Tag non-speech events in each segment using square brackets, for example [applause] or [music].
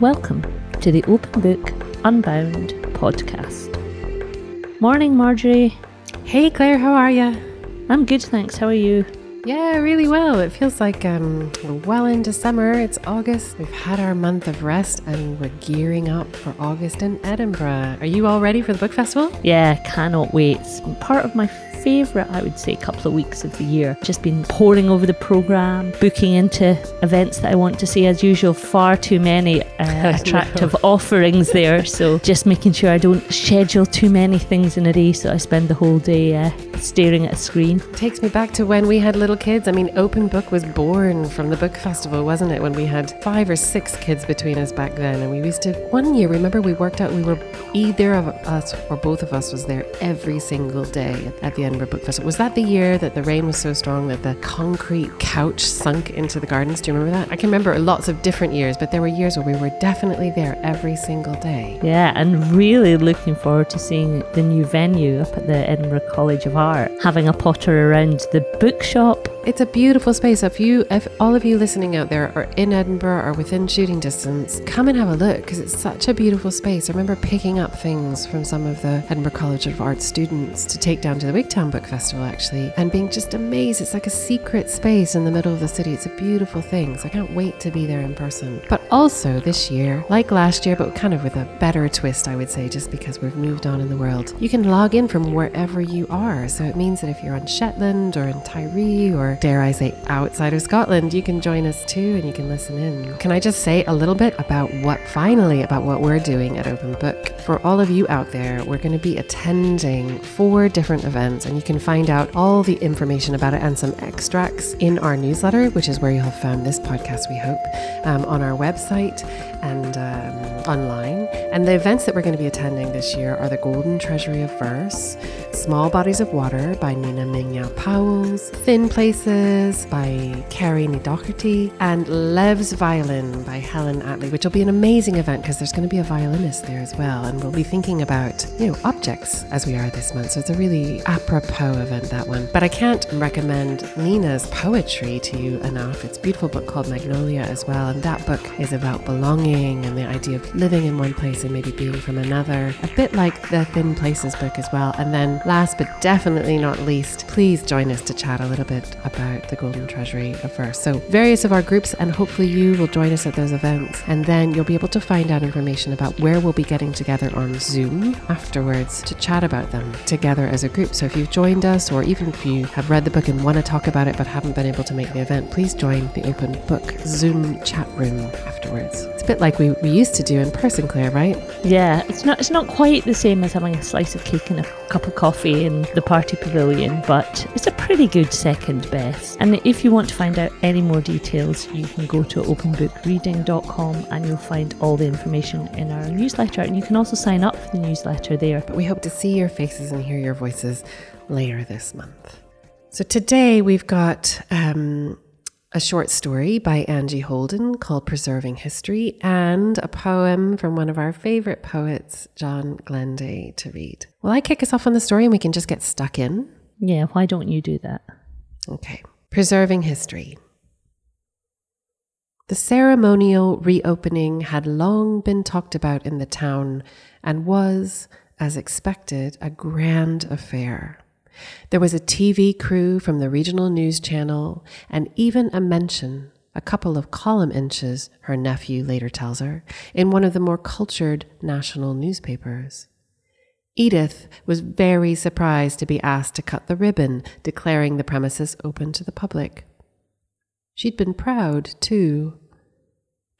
Welcome to the Open Book Unbound podcast. Morning, Marjorie. Hey Claire, how are you? I'm good, thanks. How are you? Yeah, really well. It feels like um, we're well into summer. It's August. We've had our month of rest and we're gearing up for August in Edinburgh. Are you all ready for the book festival? Yeah, cannot wait. It's part of my favourite, I would say, couple of weeks of the year. Just been poring over the programme, booking into events that I want to see as usual. Far too many uh, [laughs] attractive offerings there. [laughs] So just making sure I don't schedule too many things in a day so I spend the whole day uh, staring at a screen. Takes me back to when we had little kids. I mean, Open Book was born from the book festival, wasn't it? When we had five or six kids between us back then. And we used to, one year, remember, we worked out we were either of us or both of us was there every single day at the Edinburgh Book Festival. Was that the year that the rain was so strong that the concrete couch sunk into the gardens? Do you remember that? I can remember lots of different years, but there were years where we were definitely there every single day. Yeah, and really looking forward to seeing the new venue up at the Edinburgh College of Art, having a potter around the bookshop. It's a beautiful space. If you, if all of you listening out there are in Edinburgh or within shooting distance, come and have a look because it's such a beautiful space. I remember picking up things from some of the Edinburgh College of Art students to take down to the Wigtown Book Festival actually, and being just amazed. It's like a secret space in the middle of the city. It's a beautiful thing. So I can't wait to be there in person. But also this year, like last year, but kind of with a better twist, I would say, just because we've moved on in the world, you can log in from wherever you are. So it means that if you're on Shetland or in Tiree or dare I say outside of Scotland, you can join us too and you can listen in. Can I just say a little bit about what finally about what we're doing at Open Book? For all of you out there, we're going to be attending four different events and you can find out all the information about it and some extracts in our newsletter, which is where you'll have found this podcast, we hope, um, on our website and um, online. And the events that we're going to be attending this year are the Golden Treasury of Verse, Small Bodies of Water by Nina Mingya Powles, Thin Places by Carrie Doherty, and Lev's Violin by Helena Attlee, which will be an amazing event because there's going to be a violinist there as well. And we'll be thinking about, you know, objects as we are this month. So it's a really apropos event, that one. But I can't recommend Nina's poetry to you enough. It's a beautiful book called Magnolia as well. And that book is about belonging and the idea of living in one place and maybe being from another. A bit like the Thin Places book as well. And then last but definitely not least, please join us to chat a little bit about the Golden Treasury of Verse. So various of our groups and hopefully you will join us at those events. And then you'll be able to find out information about where we'll be getting together on Zoom afterwards to chat about them together as a group. So if you've joined us or even if you have read the book and want to talk about it but haven't been able to make the event, please join the Open Book Zoom chat room afterwards. A bit like we, we used to do in person, Claire, right? Yeah, it's not it's not quite the same as having a slice of cake and a cup of coffee in the party pavilion, but it's a pretty good second best. And if you want to find out any more details, you can go to openbookreading.com and you'll find all the information in our newsletter. And you can also sign up for the newsletter there. But we hope to see your faces and hear your voices later this month. So today we've got um, a short story by Angie Holden called Preserving History and a poem from one of our favorite poets, John Glenday, to read. Will I kick us off on the story and we can just get stuck in? Yeah, why don't you do that? Okay. Preserving History. The ceremonial reopening had long been talked about in the town and was, as expected, a grand affair. There was a TV crew from the regional news channel and even a mention, a couple of column inches, her nephew later tells her, in one of the more cultured national newspapers. Edith was very surprised to be asked to cut the ribbon declaring the premises open to the public. She'd been proud, too.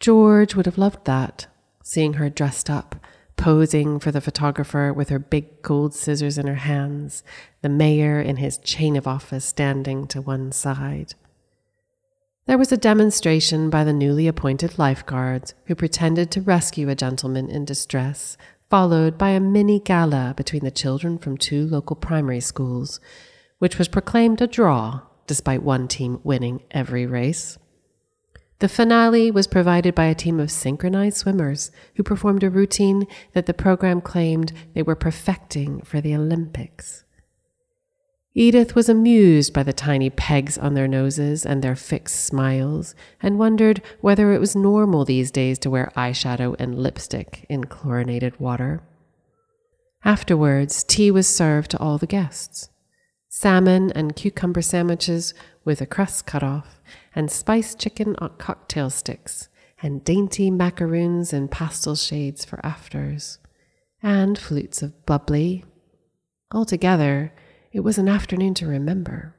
George would have loved that, seeing her dressed up, posing for the photographer with her big gold scissors in her hands, the mayor in his chain of office standing to one side. There was a demonstration by the newly appointed lifeguards who pretended to rescue a gentleman in distress, followed by a mini gala between the children from two local primary schools, which was proclaimed a draw despite one team winning every race. The finale was provided by a team of synchronized swimmers who performed a routine that the program claimed they were perfecting for the Olympics. Edith was amused by the tiny pegs on their noses and their fixed smiles, and wondered whether it was normal these days to wear eyeshadow and lipstick in chlorinated water. Afterwards, tea was served to all the guests salmon and cucumber sandwiches with a crust cut off, and spiced chicken on cocktail sticks, and dainty macaroons in pastel shades for afters, and flutes of bubbly. Altogether, it was an afternoon to remember.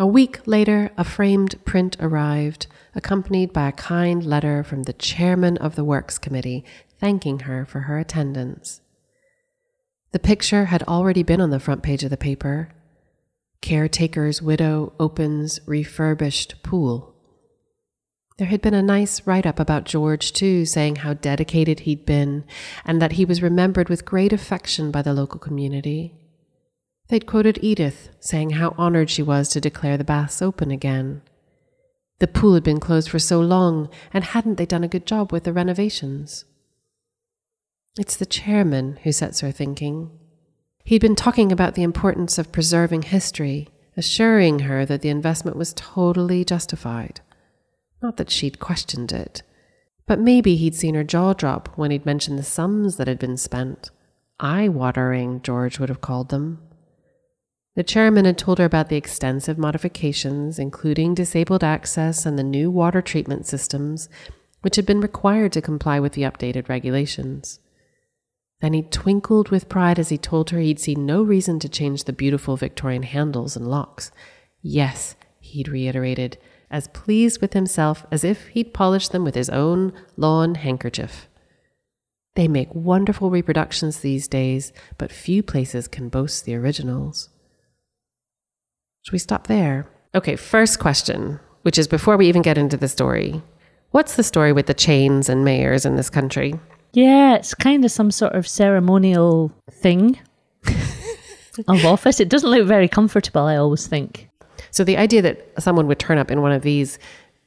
A week later, a framed print arrived, accompanied by a kind letter from the chairman of the Works Committee thanking her for her attendance. The picture had already been on the front page of the paper. Caretaker's widow opens refurbished pool. There had been a nice write up about George, too, saying how dedicated he'd been and that he was remembered with great affection by the local community. They'd quoted Edith, saying how honored she was to declare the baths open again. The pool had been closed for so long, and hadn't they done a good job with the renovations? It's the chairman who sets her thinking. He'd been talking about the importance of preserving history, assuring her that the investment was totally justified. Not that she'd questioned it, but maybe he'd seen her jaw drop when he'd mentioned the sums that had been spent. Eye watering, George would have called them. The chairman had told her about the extensive modifications, including disabled access and the new water treatment systems, which had been required to comply with the updated regulations. Then he twinkled with pride as he told her he'd seen no reason to change the beautiful Victorian handles and locks. Yes, he'd reiterated, as pleased with himself as if he'd polished them with his own lawn handkerchief. They make wonderful reproductions these days, but few places can boast the originals. Should we stop there? Okay, first question, which is before we even get into the story. What's the story with the chains and mayors in this country? Yeah, it's kind of some sort of ceremonial thing [laughs] of office. It doesn't look very comfortable, I always think. So the idea that someone would turn up in one of these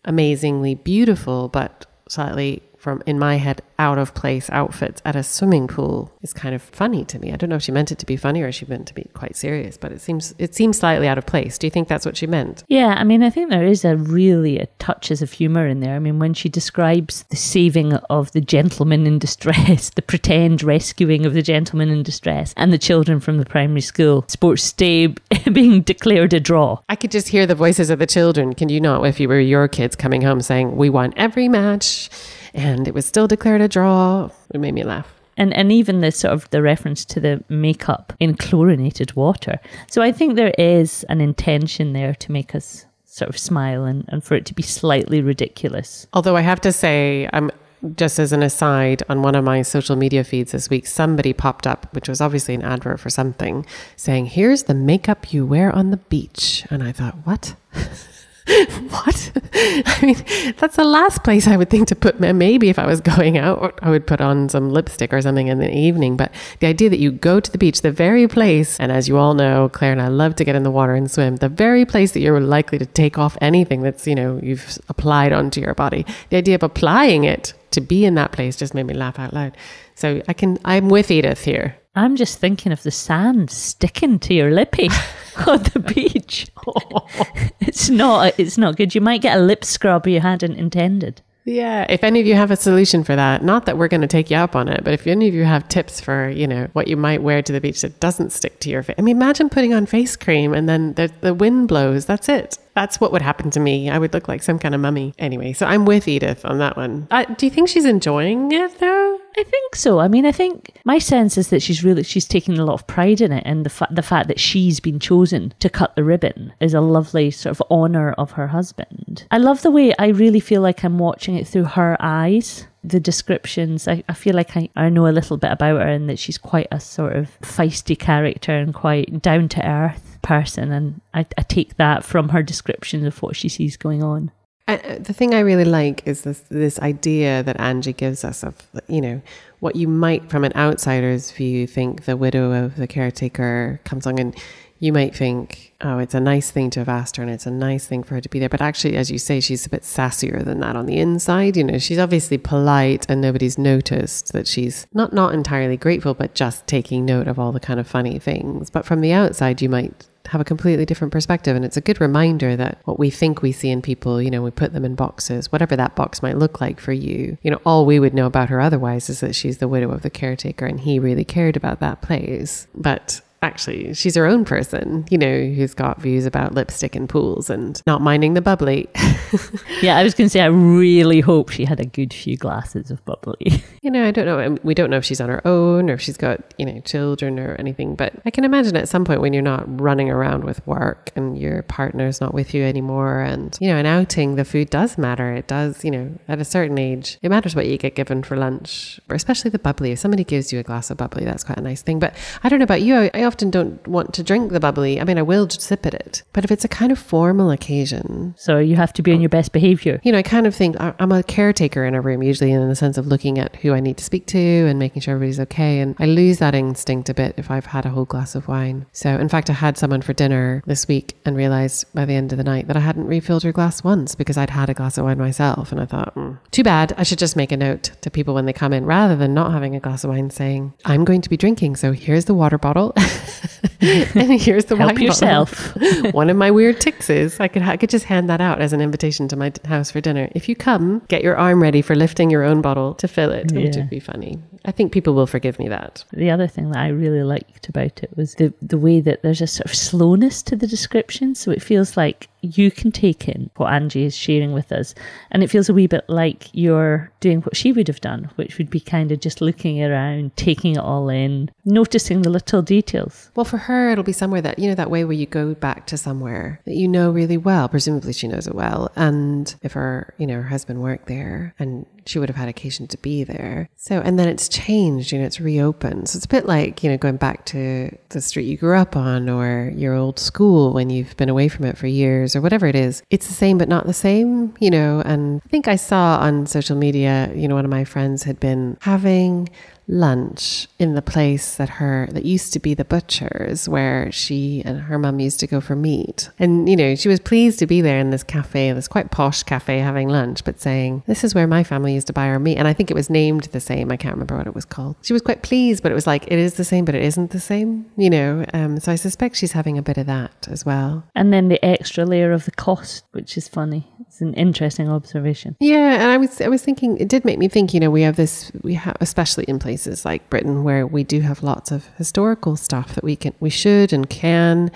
amazingly beautiful but slightly from in my head out of place outfits at a swimming pool is kind of funny to me. I don't know if she meant it to be funny or she meant to be quite serious, but it seems it seems slightly out of place. Do you think that's what she meant? Yeah, I mean, I think there is a really a touches of humor in there. I mean, when she describes the saving of the gentleman in distress, [laughs] the pretend rescuing of the gentleman in distress, and the children from the primary school sports day [laughs] being declared a draw. I could just hear the voices of the children. Can you not, if you were your kids coming home saying, "We won every match"? And it was still declared a draw. It made me laugh. And, and even the sort of the reference to the makeup in chlorinated water. So I think there is an intention there to make us sort of smile and, and for it to be slightly ridiculous. Although I have to say, I'm just as an aside, on one of my social media feeds this week, somebody popped up, which was obviously an advert for something, saying, Here's the makeup you wear on the beach. And I thought, What? [laughs] [laughs] what? I mean, that's the last place I would think to put, maybe if I was going out, I would put on some lipstick or something in the evening. But the idea that you go to the beach, the very place, and as you all know, Claire and I love to get in the water and swim, the very place that you're likely to take off anything that's, you know, you've applied onto your body, the idea of applying it to be in that place just made me laugh out loud. So I can, I'm with Edith here. I'm just thinking of the sand sticking to your lippy [laughs] on the beach. [laughs] it's not it's not good. You might get a lip scrub you hadn't intended. Yeah, if any of you have a solution for that, not that we're going to take you up on it, but if any of you have tips for, you know, what you might wear to the beach that doesn't stick to your face. I mean, imagine putting on face cream and then the, the wind blows. That's it. That's what would happen to me. I would look like some kind of mummy. Anyway, so I'm with Edith on that one. Uh, do you think she's enjoying it though? I think so. I mean, I think my sense is that she's really she's taking a lot of pride in it, and the fact the fact that she's been chosen to cut the ribbon is a lovely sort of honor of her husband. I love the way I really feel like I'm watching it through her eyes. The descriptions, I, I feel like I, I know a little bit about her and that she's quite a sort of feisty character and quite down to earth person. And I, I take that from her descriptions of what she sees going on. Uh, the thing I really like is this this idea that Angie gives us of you know what you might from an outsider's view think the widow of the caretaker comes along and you might think, oh, it's a nice thing to have asked her and it's a nice thing for her to be there. But actually, as you say, she's a bit sassier than that on the inside. You know, she's obviously polite and nobody's noticed that she's not, not entirely grateful, but just taking note of all the kind of funny things. But from the outside, you might have a completely different perspective. And it's a good reminder that what we think we see in people, you know, we put them in boxes, whatever that box might look like for you. You know, all we would know about her otherwise is that she's the widow of the caretaker and he really cared about that place. But actually she's her own person, you know, who's got views about lipstick and pools and not minding the bubbly. [laughs] yeah, I was going to say, I really hope she had a good few glasses of bubbly. [laughs] you know, I don't know. Um, we don't know if she's on her own or if she's got, you know, children or anything, but I can imagine at some point when you're not running around with work and your partner's not with you anymore and, you know, an outing, the food does matter. It does, you know, at a certain age, it matters what you get given for lunch, or especially the bubbly. If somebody gives you a glass of bubbly, that's quite a nice thing. But I don't know about you. I, I often don't want to drink the bubbly. I mean, I will just sip at it, but if it's a kind of formal occasion. So you have to be on your best behavior. You know, I kind of think I'm a caretaker in a room, usually in the sense of looking at who I need to speak to and making sure everybody's okay. And I lose that instinct a bit if I've had a whole glass of wine. So, in fact, I had someone for dinner this week and realized by the end of the night that I hadn't refilled her glass once because I'd had a glass of wine myself. And I thought, mm, too bad. I should just make a note to people when they come in rather than not having a glass of wine saying, I'm going to be drinking. So here's the water bottle. [laughs] [laughs] and here's the Help wine yourself. [laughs] One of my weird ticks is I could I could just hand that out as an invitation to my house for dinner. If you come, get your arm ready for lifting your own bottle to fill it, yeah. which would be funny. I think people will forgive me that. The other thing that I really liked about it was the the way that there's a sort of slowness to the description, so it feels like you can take in what Angie is sharing with us. And it feels a wee bit like you're doing what she would have done, which would be kind of just looking around, taking it all in, noticing the little details. Well, for her, it'll be somewhere that, you know, that way where you go back to somewhere that you know really well. Presumably she knows it well. And if her, you know, her husband worked there and she would have had occasion to be there. So, and then it's changed, you know, it's reopened. So it's a bit like, you know, going back to the street you grew up on or your old school when you've been away from it for years or whatever it is. It's the same, but not the same, you know. And I think I saw on social media, you know, one of my friends had been having lunch in the place that her that used to be the butcher's where she and her mum used to go for meat. And you know, she was pleased to be there in this cafe, this quite posh cafe having lunch, but saying, This is where my family used to buy our meat. And I think it was named the same. I can't remember what it was called. She was quite pleased, but it was like it is the same, but it isn't the same, you know. Um, so I suspect she's having a bit of that as well. And then the extra layer of the cost, which is funny. It's an interesting observation. Yeah, and I was I was thinking it did make me think, you know, we have this we have especially in places places like Britain where we do have lots of historical stuff that we can we should and can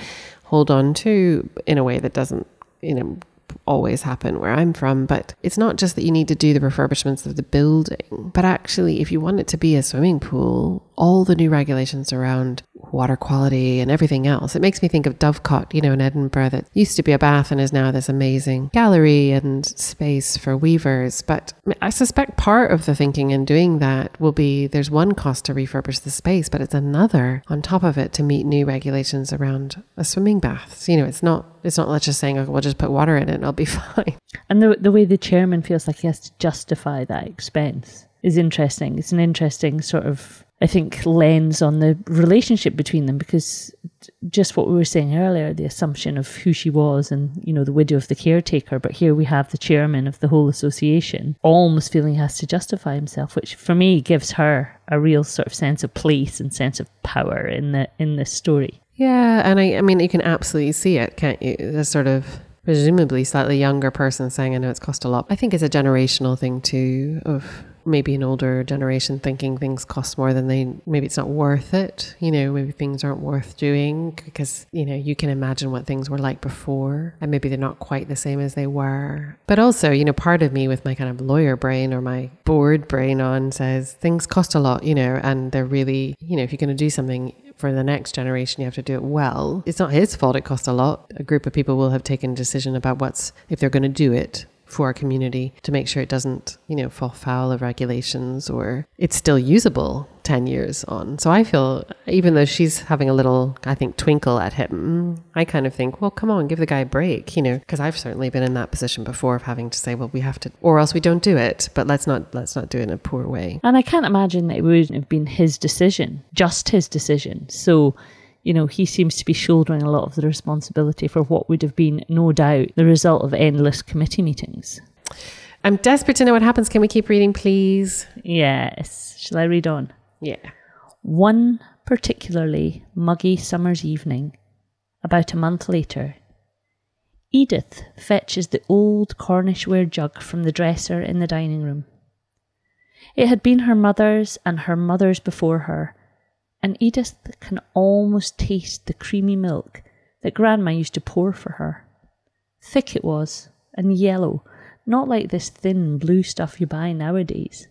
hold on to in a way that doesn't you know always happen where I'm from, but it's not just that you need to do the refurbishments of the building, but actually, if you want it to be a swimming pool, all the new regulations around water quality and everything else. It makes me think of Dovecot, you know, in Edinburgh that used to be a bath and is now this amazing gallery and space for weavers. But I suspect part of the thinking in doing that will be there's one cost to refurbish the space, but it's another on top of it to meet new regulations around a swimming bath. So, you know, it's not it's not like just saying, okay, we'll just put water in it and it'll be [laughs] fine. And the the way the chairman feels like he has to justify that expense is interesting. It's an interesting sort of I think, lens on the relationship between them because just what we were saying earlier, the assumption of who she was and, you know, the widow of the caretaker. But here we have the chairman of the whole association almost feeling he has to justify himself, which for me gives her a real sort of sense of place and sense of power in the in this story. Yeah, and I, I mean, you can absolutely see it, can't you? The sort of presumably slightly younger person saying, I know it's cost a lot. I think it's a generational thing too of maybe an older generation thinking things cost more than they maybe it's not worth it you know maybe things aren't worth doing because you know you can imagine what things were like before and maybe they're not quite the same as they were but also you know part of me with my kind of lawyer brain or my board brain on says things cost a lot you know and they're really you know if you're going to do something for the next generation, you have to do it well. It's not his fault it costs a lot. A group of people will have taken a decision about what's, if they're going to do it, for our community to make sure it doesn't, you know, fall foul of regulations or it's still usable 10 years on. So I feel, even though she's having a little, I think, twinkle at him, I kind of think, well, come on, give the guy a break, you know, because I've certainly been in that position before of having to say, well, we have to, or else we don't do it, but let's not, let's not do it in a poor way. And I can't imagine that it wouldn't have been his decision, just his decision. So, you know, he seems to be shouldering a lot of the responsibility for what would have been, no doubt, the result of endless committee meetings. I'm desperate to know what happens. Can we keep reading, please? Yes. Shall I read on? Yeah. One particularly muggy summer's evening, about a month later, Edith fetches the old Cornish ware jug from the dresser in the dining room. It had been her mother's and her mother's before her, and Edith can almost taste the creamy milk that Grandma used to pour for her. Thick it was, and yellow, not like this thin blue stuff you buy nowadays.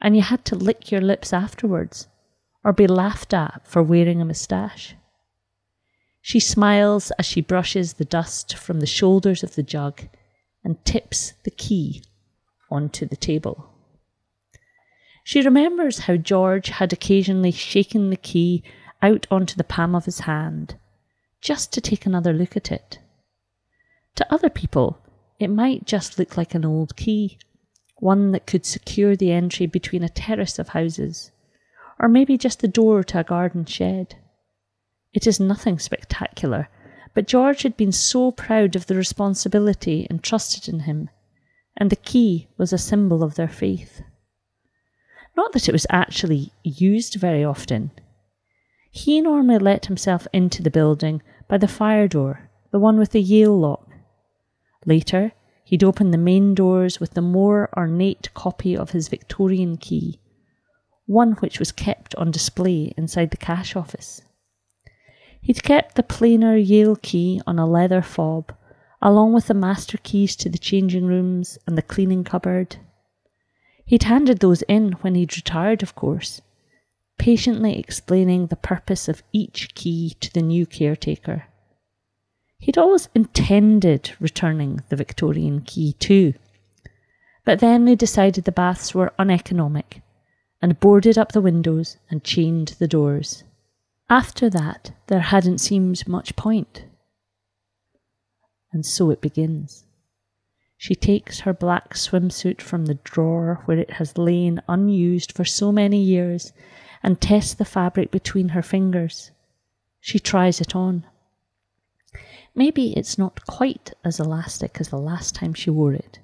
And you had to lick your lips afterwards, or be laughed at for wearing a moustache. She smiles as she brushes the dust from the shoulders of the jug and tips the key onto the table. She remembers how George had occasionally shaken the key out onto the palm of his hand, just to take another look at it. To other people, it might just look like an old key, one that could secure the entry between a terrace of houses, or maybe just the door to a garden shed. It is nothing spectacular, but George had been so proud of the responsibility entrusted in him, and the key was a symbol of their faith. Not that it was actually used very often. He normally let himself into the building by the fire door, the one with the Yale lock. Later, he'd open the main doors with the more ornate copy of his Victorian key, one which was kept on display inside the cash office. He'd kept the plainer Yale key on a leather fob, along with the master keys to the changing rooms and the cleaning cupboard. He'd handed those in when he'd retired, of course, patiently explaining the purpose of each key to the new caretaker. He'd always intended returning the Victorian key too, but then they decided the baths were uneconomic and boarded up the windows and chained the doors. After that, there hadn't seemed much point. And so it begins. She takes her black swimsuit from the drawer where it has lain unused for so many years and tests the fabric between her fingers. She tries it on. Maybe it's not quite as elastic as the last time she wore it,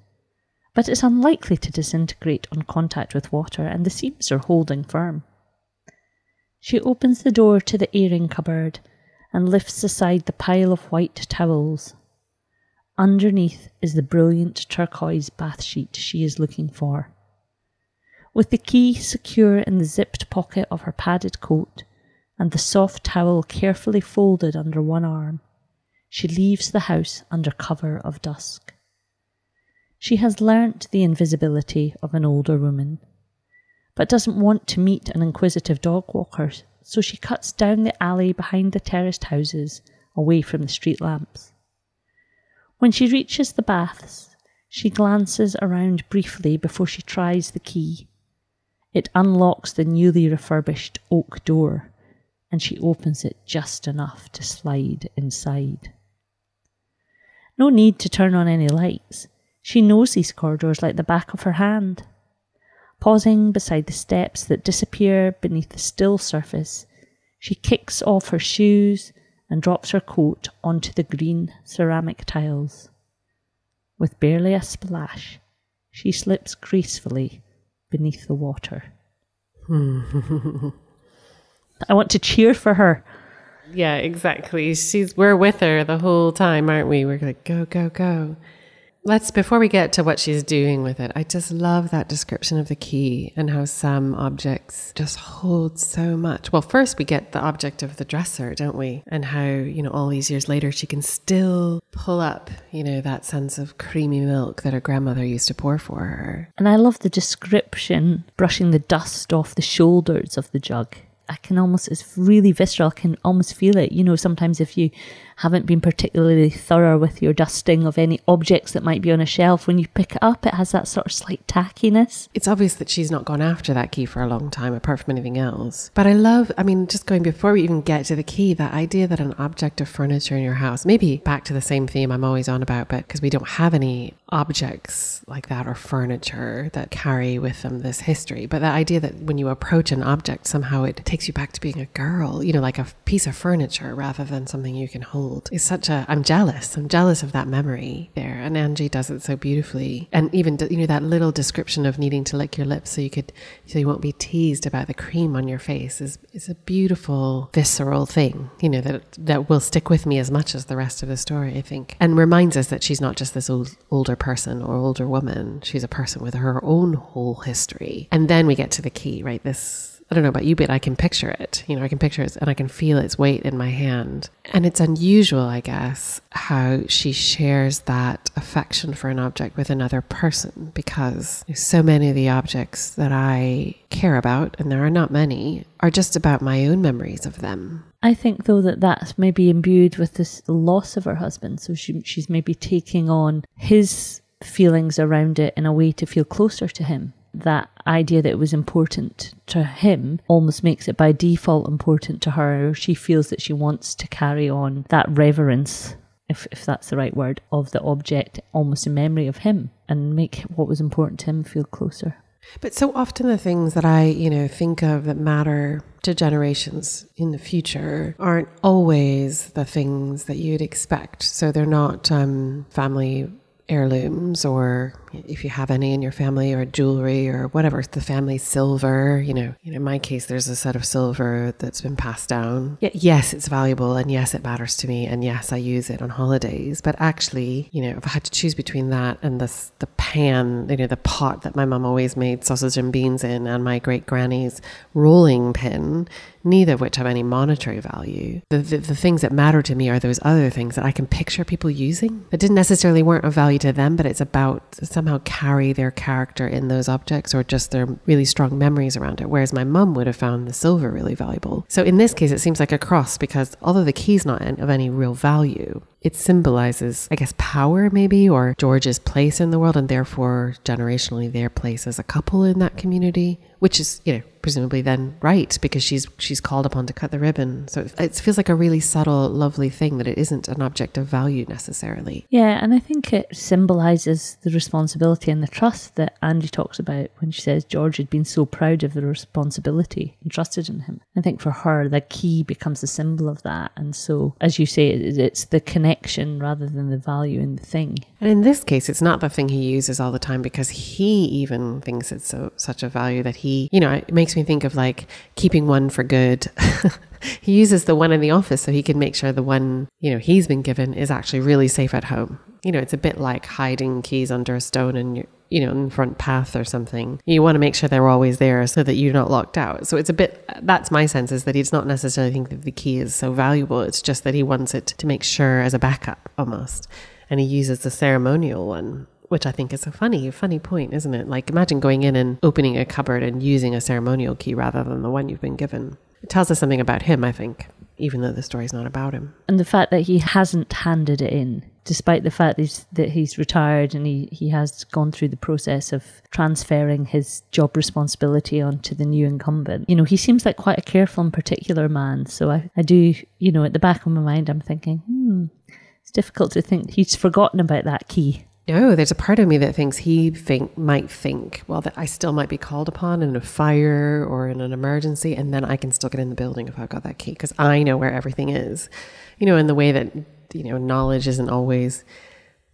but it's unlikely to disintegrate on contact with water, and the seams are holding firm. She opens the door to the airing cupboard and lifts aside the pile of white towels. Underneath is the brilliant turquoise bath sheet she is looking for. With the key secure in the zipped pocket of her padded coat and the soft towel carefully folded under one arm, she leaves the house under cover of dusk. She has learnt the invisibility of an older woman but doesn't want to meet an inquisitive dog walker, so she cuts down the alley behind the terraced houses, away from the street lamps. When she reaches the baths, she glances around briefly before she tries the key. It unlocks the newly refurbished oak door, and she opens it just enough to slide inside. No need to turn on any lights. She knows these corridors like the back of her hand. Pausing beside the steps that disappear beneath the still surface, she kicks off her shoes and drops her coat onto the green ceramic tiles. With barely a splash, she slips gracefully beneath the water. Hmm. [laughs] I want to cheer for her. Yeah, exactly. She's we're with her the whole time, aren't we? We're like, go, go, go. Let's, before we get to what she's doing with it, I just love that description of the key and how some objects just hold so much. Well, first we get the object of the dresser, don't we? And how, you know, all these years later, she can still pull up, you know, that sense of creamy milk that her grandmother used to pour for her. And I love the description, brushing the dust off the shoulders of the jug. I can almost, it's really visceral. I can almost feel it. You know, sometimes if you haven't been particularly thorough with your dusting of any objects that might be on a shelf, when you pick it up, it has that sort of slight tackiness. It's obvious that she's not gone after that key for a long time, apart from anything else. But I love, I mean, just going before we even get to the key, that idea that an object of furniture in your house, maybe back to the same theme I'm always on about, but because we don't have any objects like that or furniture that carry with them this history. But the idea that when you approach an object, somehow it takes you back to being a girl, you know, like a piece of furniture rather than something you can hold is such a, I'm jealous. I'm jealous of that memory there. And Angie does it so beautifully. And even, you know, that little description of needing to lick your lips so you could, so you won't be teased about the cream on your face is, is a beautiful, visceral thing, you know, that, that will stick with me as much as the rest of the story, I think. And reminds us that she's not just this old, older person or older woman. She's a person with her own whole history. And then we get to the key, right? This I don't know about you, but I can picture it. You know, I can picture it and I can feel its weight in my hand. And it's unusual, I guess, how she shares that affection for an object with another person because so many of the objects that I care about, and there are not many, are just about my own memories of them. I think, though, that that's maybe imbued with this loss of her husband. So she, she's maybe taking on his feelings around it in a way to feel closer to him that idea that it was important to him almost makes it by default important to her. She feels that she wants to carry on that reverence, if, if that's the right word, of the object almost in memory of him and make what was important to him feel closer. But so often the things that I, you know, think of that matter to generations in the future aren't always the things that you'd expect. So they're not um, family heirlooms or if you have any in your family or jewelry or whatever the family silver you know, in my case there's a set of silver that's been passed down yes it's valuable and yes it matters to me and yes i use it on holidays but actually you know if i had to choose between that and this the pan you know the pot that my mom always made sausage and beans in and my great granny's rolling pin neither of which have any monetary value. The, the, the, things that matter to me are those other things that I can picture people using that didn't necessarily weren't of value to them, but it's about somehow carry their character in those objects or just their really strong memories around it. Whereas my mum would have found the silver really valuable. So in this case, it seems like a cross because although the key's not of any real value, it symbolizes, I guess, power maybe, or George's place in the world, and therefore generationally their place as a couple in that community, which is, you know, presumably then right because she's she's called upon to cut the ribbon. So it, feels like a really subtle, lovely thing that it isn't an object of value necessarily. Yeah, and I think it symbolizes the responsibility and the trust that Angie talks about when she says George had been so proud of the responsibility entrusted in him. I think for her, the key becomes a symbol of that, and so as you say, it's the connection rather than the value in the thing. And in this case, it's not the thing he uses all the time because he even thinks it's so such a value that he, you know, it makes me think of like keeping one for good. [laughs] he uses the one in the office so he can make sure the one, you know, he's been given is actually really safe at home. You know, it's a bit like hiding keys under a stone and you you know, in front path or something. You want to make sure they're always there so that you're not locked out. So it's a bit, that's my sense is that he's not necessarily think that the key is so valuable. It's just that he wants it to make sure as a backup almost. And he uses the ceremonial one which I think is a funny, funny point, isn't it? Like, imagine going in and opening a cupboard and using a ceremonial key rather than the one you've been given. It tells us something about him, I think, even though the story's not about him. And the fact that he hasn't handed it in, despite the fact that he's, that he's retired and he, he has gone through the process of transferring his job responsibility onto the new incumbent. You know, he seems like quite a careful and particular man. So I, I do, you know, at the back of my mind, I'm thinking, hmm, it's difficult to think he's forgotten about that key. No, there's a part of me that thinks he think might think, well, that I still might be called upon in a fire or in an emergency, and then I can still get in the building if I've got that key because I know where everything is. You know, in the way that you know knowledge isn't always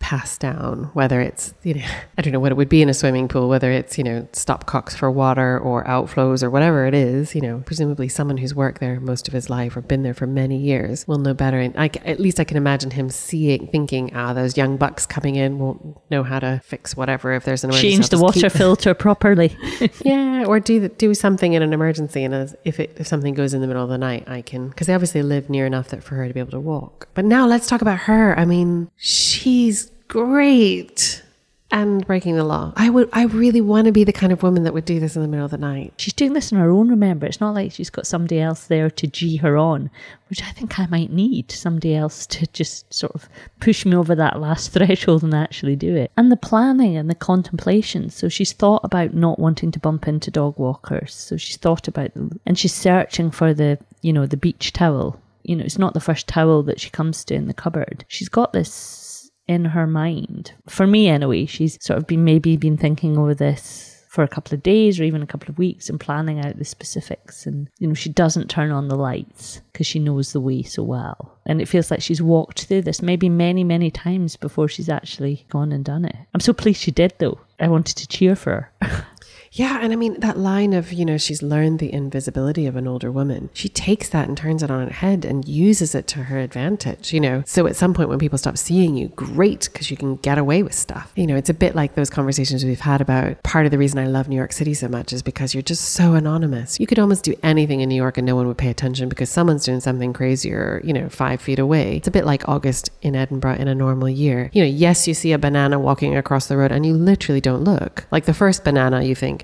passed down, whether it's, you know, [laughs] I don't know what it would be in a swimming pool, whether it's, you know, stopcocks for water or outflows or whatever it is, you know, presumably someone who's worked there most of his life or been there for many years will know better. And I, at least I can imagine him seeing, thinking, ah, those young bucks coming in won't know how to fix whatever if there's an emergency. Change the water [laughs] filter properly. [laughs] yeah, or do do something in an emergency, and as, if it, if something goes in the middle of the night, I can because they obviously live near enough that for her to be able to walk. But now let's talk about her. I mean, she's great. and breaking the law. I would I really want to be the kind of woman that would do this in the middle of the night. She's doing this on her own, remember. It's not like she's got somebody else there to G her on, which I think I might need somebody else to just sort of push me over that last [laughs] threshold and actually do it. And the planning and the contemplation. So she's thought about not wanting to bump into dog walkers. So she's thought about them and she's searching for the, you know, the beach towel. You know, it's not the first towel that she comes to in the cupboard. She's got this in her mind. For me, anyway, she's sort of been maybe been thinking over this for a couple of days or even a couple of weeks and planning out the specifics. And, you know, she doesn't turn on the lights because she knows the way so well. And it feels like she's walked through this maybe many, many times before she's actually gone and done it. I'm so pleased she did, though. I wanted to cheer for her. [laughs] Yeah, and I mean that line of, you know, she's learned the invisibility of an older woman. She takes that and turns it on its head and uses it to her advantage, you know. So at some point when people stop seeing you, great, because you can get away with stuff. You know, it's a bit like those conversations we've had about part of the reason I love New York City so much is because you're just so anonymous. You could almost do anything in New York and no one would pay attention because someone's doing something crazier, you know, five feet away. It's a bit like August in Edinburgh in a normal year. You know, yes, you see a banana walking across the road and you literally don't look. Like the first banana, you think,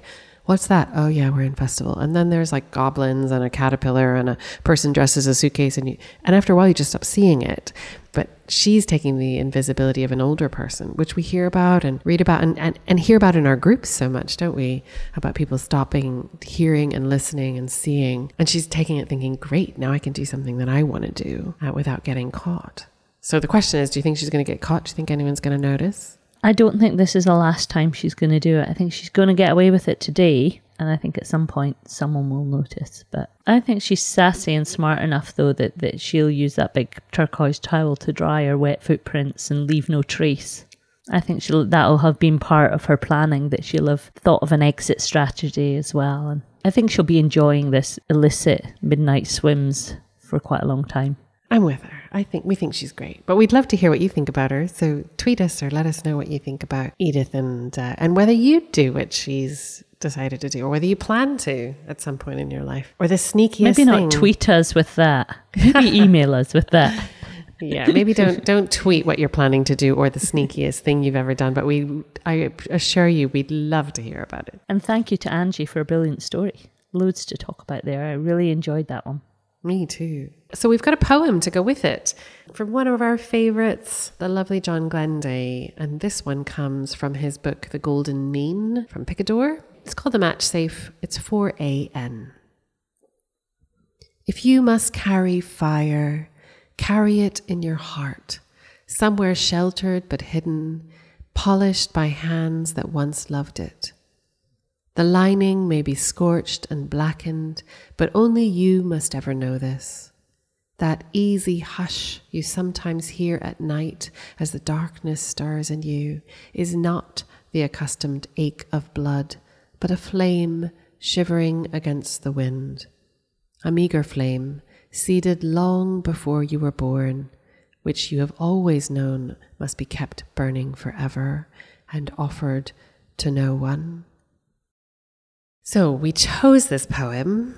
What's that? Oh yeah, we're in festival. And then there's like goblins and a caterpillar and a person dressed as a suitcase and you and after a while you just stop seeing it. But she's taking the invisibility of an older person, which we hear about and read about and, and, and hear about in our groups so much, don't we? About people stopping, hearing and listening and seeing. And she's taking it thinking, great, now I can do something that I want to do uh, without getting caught. So the question is, do you think she's going to get caught? Do you think anyone's going to notice? I don't think this is the last time she's going to do it. I think she's going to get away with it today. And I think at some point someone will notice. But I think she's sassy and smart enough, though, that, that she'll use that big turquoise towel to dry her wet footprints and leave no trace. I think she'll, that'll have been part of her planning, that she'll have thought of an exit strategy as well. And I think she'll be enjoying this illicit midnight swims for quite a long time. I'm with her. I think we think she's great, but we'd love to hear what you think about her. So tweet us or let us know what you think about Edith and uh, and whether you do what she's decided to do, or whether you plan to at some point in your life, or the sneakiest. Maybe not thing. tweet us with that. [laughs] Maybe email us with that. Yeah, maybe don't don't tweet what you're planning to do or the sneakiest thing you've ever done. But we, I assure you, we'd love to hear about it. And thank you to Angie for a brilliant story. Loads to talk about there. I really enjoyed that one. Me too. So we've got a poem to go with it from one of our favorites, the lovely John Glenday. And this one comes from his book, The Golden Mean from Picador. It's called The Match Safe. It's 4AN. If you must carry fire, carry it in your heart, somewhere sheltered but hidden, polished by hands that once loved it. The lining may be scorched and blackened, but only you must ever know this. That easy hush you sometimes hear at night as the darkness stirs in you is not the accustomed ache of blood, but a flame shivering against the wind. A meager flame, seeded long before you were born, which you have always known must be kept burning forever and offered to no one. So we chose this poem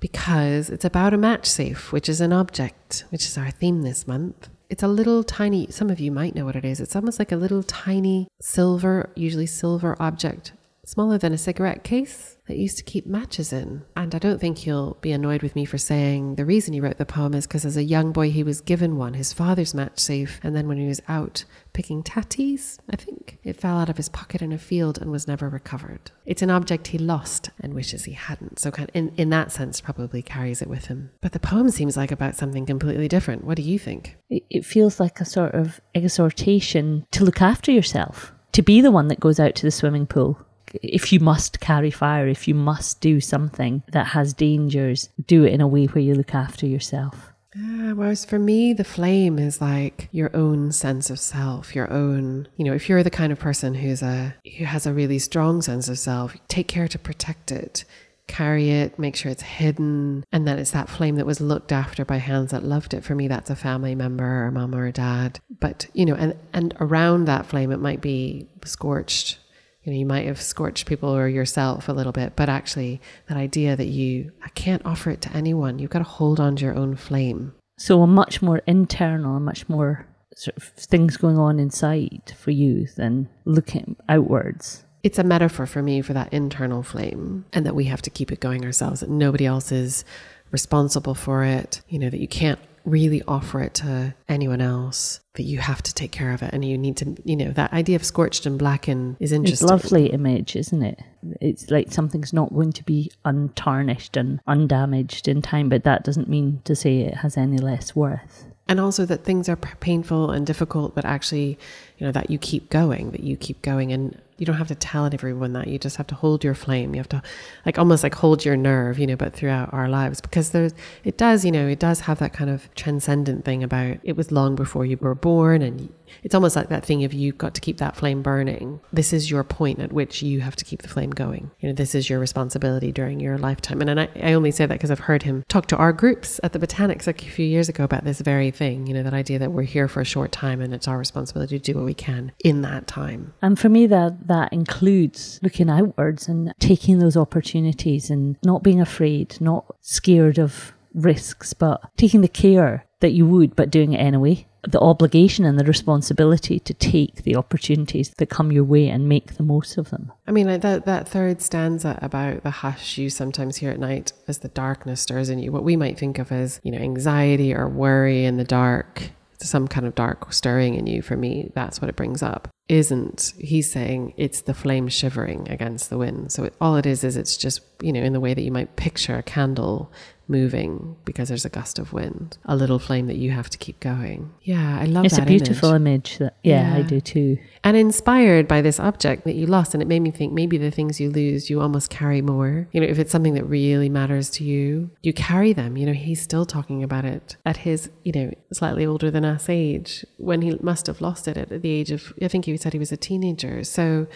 because it's about a match safe, which is an object, which is our theme this month. It's a little tiny, some of you might know what it is. It's almost like a little tiny silver, usually silver object, smaller than a cigarette case that used to keep matches in. And I don't think you'll be annoyed with me for saying the reason he wrote the poem is because as a young boy he was given one, his father's match safe, and then when he was out picking tatties, I think, it fell out of his pocket in a field and was never recovered. It's an object he lost and wishes he hadn't. So kind of in, in that sense probably carries it with him. But the poem seems like about something completely different. What do you think? It feels like a sort of exhortation to look after yourself, to be the one that goes out to the swimming pool if you must carry fire, if you must do something that has dangers, do it in a way where you look after yourself. Whereas for me, the flame is like your own sense of self, your own, you know, if you're the kind of person who's a, who has a really strong sense of self, take care to protect it, carry it, make sure it's hidden. And then it's that flame that was looked after by hands that loved it. For me, that's a family member or mom or a dad. But, you know, and, and around that flame, it might be scorched you know, you might have scorched people or yourself a little bit, but actually that idea that you I can't offer it to anyone. You've got to hold on to your own flame. So a much more internal, a much more sort of things going on inside for you than looking outwards. It's a metaphor for me for that internal flame and that we have to keep it going ourselves, that nobody else is responsible for it, you know, that you can't really offer it to anyone else, that you have to take care of it and you need to, you know, that idea of scorched and blackened is interesting. It's a lovely image, isn't it? It's like something's not going to be untarnished and undamaged in time, but that doesn't mean to say it has any less worth and also that things are painful and difficult but actually you know that you keep going that you keep going and you don't have to tell everyone that you just have to hold your flame you have to like almost like hold your nerve you know but throughout our lives because there's it does you know it does have that kind of transcendent thing about it was long before you were born and it's almost like that thing of you've got to keep that flame burning. This is your point at which you have to keep the flame going. You know this is your responsibility during your lifetime. And, and I, I only say that because i've heard him talk to our groups at the botanics like a few years ago about this very thing you know that idea that we're here for a short time and it's our responsibility to do what we can in that time. And for me that that includes looking outwards and taking those opportunities and not being afraid, not scared of risks, but taking the care that you would, but doing it anyway. The obligation and the responsibility to take the opportunities that come your way and make the most of them. I mean, that, that third stanza about the hush you sometimes hear at night as the darkness stirs in you, what we might think of as, you know, anxiety or worry in the dark some kind of dark stirring in you for me that's what it brings up. Isn't he's saying it's the flame shivering against the wind. So it, all it is is it's just you know in the way that you might picture a candle moving because there's a gust of wind, a little flame that you have to keep going. Yeah, I love it's that. It's a beautiful image. image that, yeah, yeah, I do too. And inspired by this object that you lost. And it made me think maybe the things you lose, you almost carry more. You know, if it's something that really matters to you, you carry them. You know, he's still talking about it at his, you know, slightly older than us age when he must have lost it at the age of, I think he said he was a teenager. So,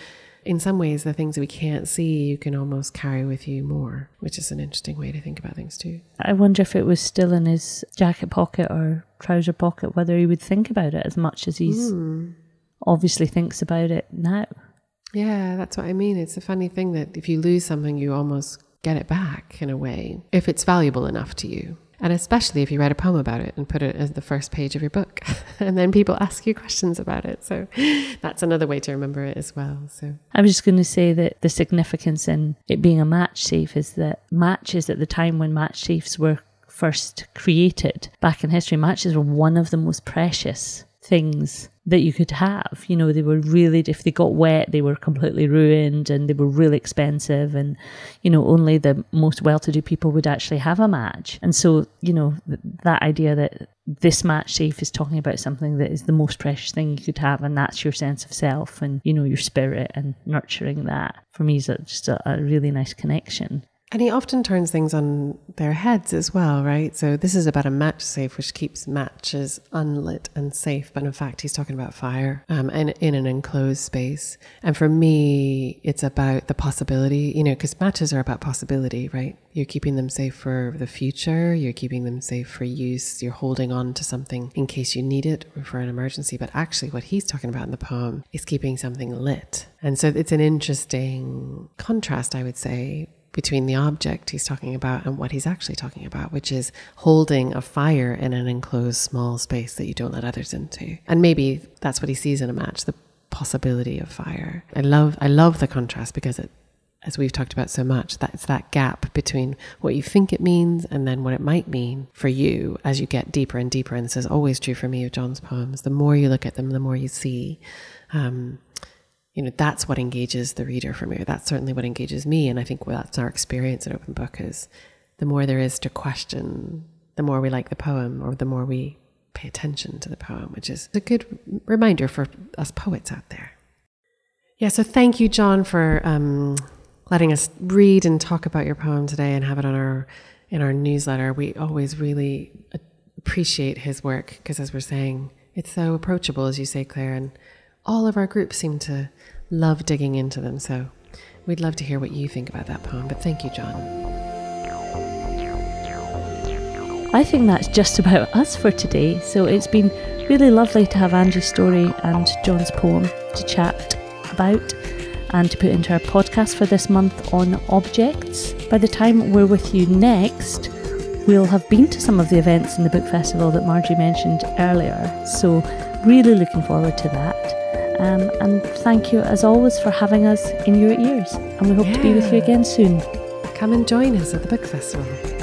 in some ways, the things that we can't see, you can almost carry with you more, which is an interesting way to think about things too. I wonder if it was still in his jacket pocket or trouser pocket, whether he would think about it as much as he's mm. obviously thinks about it now. Yeah, that's what I mean. It's a funny thing that if you lose something, you almost get it back in a way, if it's valuable enough to you. And especially if you write a poem about it and put it as the first page of your book, [laughs] and then people ask you questions about it. So [laughs] that's another way to remember it as well. So I was just going to say that the significance in it being a match safe is that matches at the time when match safes were first created back in history, matches were one of the most precious things that you could have. You know, they were really, if they got wet, they were completely ruined and they were really expensive. And, you know, only the most well to do people would actually have a match. And so, you know, th- that idea that this match safe is talking about something that is the most precious thing you could have, and that's your sense of self and, you know, your spirit and nurturing that for me is just a, a really nice connection. And he often turns things on their heads as well, right? So this is about a match safe, which keeps matches unlit and safe. But in fact, he's talking about fire um, and in an enclosed space. And for me, it's about the possibility, you know, because matches are about possibility, right? You're keeping them safe for the future. You're keeping them safe for use. You're holding on to something in case you need it or for an emergency. But actually, what he's talking about in the poem is keeping something lit. And so it's an interesting contrast, I would say, between the object he's talking about and what he's actually talking about, which is holding a fire in an enclosed small space that you don't let others into. And maybe that's what he sees in a match, the possibility of fire. I love I love the contrast because it as we've talked about so much, that's that gap between what you think it means and then what it might mean for you as you get deeper and deeper. And this is always true for me of John's poems. The more you look at them, the more you see. Um, you know that's what engages the reader for me that's certainly what engages me and i think that's our experience at open book is the more there is to question the more we like the poem or the more we pay attention to the poem which is a good reminder for us poets out there. Yeah so thank you john for um, letting us read and talk about your poem today and have it on our in our newsletter. We always really appreciate his work because as we're saying it's so approachable as you say claire and all of our groups seem to love digging into them. So we'd love to hear what you think about that poem. But thank you, John. I think that's just about us for today. So it's been really lovely to have Angie's story and John's poem to chat about and to put into our podcast for this month on objects. By the time we're with you next, we'll have been to some of the events in the book festival that Marjorie mentioned earlier. So really looking forward to that. Um, and thank you, as always, for having us in your ears. And we hope to be with you again soon. Come and join us at the book festival.